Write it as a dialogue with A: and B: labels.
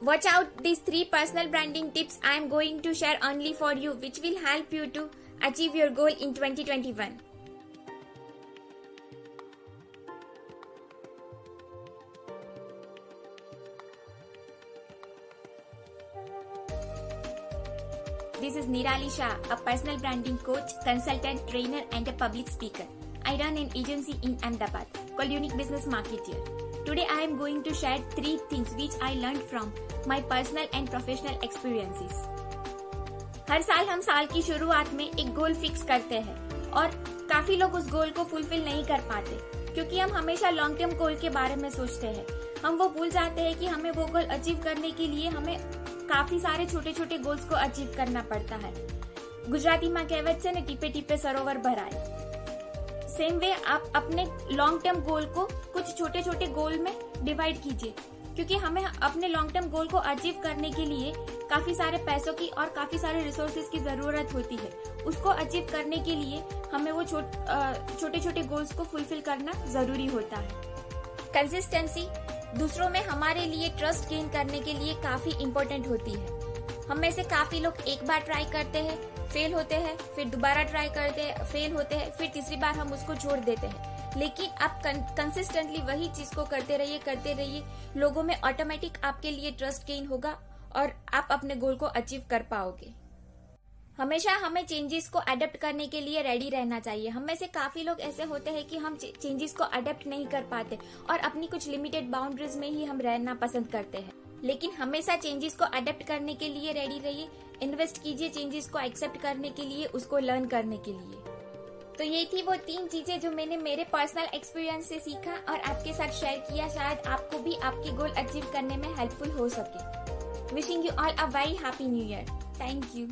A: Watch out these three personal branding tips I am going to share only for you which will help you to achieve your goal in 2021. This is Nirali Shah, a personal branding coach, consultant, trainer, and a public speaker. I run an agency in Ahmedabad called Unique Business Marketeer. Today I am going to share three things which I learned from my personal and professional experiences. हर साल हम साल की शुरुआत में एक गोल fix करते हैं और काफी लोग उस गोल को फुलफिल नहीं कर पाते क्योंकि हम हमेशा लॉन्ग टर्म गोल के बारे में सोचते हैं हम वो भूल जाते हैं कि हमें वो गोल अचीव करने के लिए हमें काफी सारे छोटे छोटे गोल्स को अचीव करना पड़ता है ગુજરાતીમાં કહેવત છે ને ટીપે ટીપે સરોવર ભરાય सेम वे आप अपने लॉन्ग टर्म गोल को कुछ छोटे छोटे गोल में डिवाइड कीजिए। क्योंकि हमें अपने लॉन्ग टर्म गोल को अचीव करने के लिए काफ़ी सारे पैसों की और काफ़ी सारे रिसोर्सेज की ज़रूरत होती है। उसको अचीव करने के लिए हमें वो छोटे छोटे गोल्स को फुलफिल करना ज़रूरी होता है। कंसिस्टेंसी दूसरों में हमारे लिए ट्रस्ट गेन करने के लिए काफ़ी इम्पोर्टेंट होती है। हम में से काफ़ी लोग एक बार ट्राई करते हैं फेल होते हैं, फिर दोबारा ट्राई करते हैं फेल होते हैं, फिर तीसरी बार हम उसको छोड़ देते हैं। लेकिन आप कंसिस्टेंटली वही चीज़ को करते रहिए करते रहिए, लोगों में ऑटोमेटिक आपके लिए ट्रस्ट गेन होगा और आप अपने गोल को अचीव कर पाओगे। हमेशा हमें चेंजेस को अडेप्ट करने के लिए रेडी रहना चाहिए। हम में से काफ़ी लोग ऐसे होते हैं कि हम चेंजेस को अडेप्ट नहीं कर पाते और अपनी कुछ लिमिटेड बाउंड्रीज में ही हम रहना पसंद करते हैं। लेकिन हमेशा चेंजेस को अडेप्ट करने के लिए रेडी रहिए इन्वेस्ट कीजिए चेंजेस को एक्सेप्ट करने के लिए, उसको लर्न करने के लिए। तो ये थी वो तीन चीज़ें जो मैंने मेरे पर्सनल एक्सपीरियंस से सीखा और आपके साथ शेयर किया। शायद आपको भी आपके गोल अचीव करने में हेल्पफुल हो सके। Wishing you all a very happy new year thank you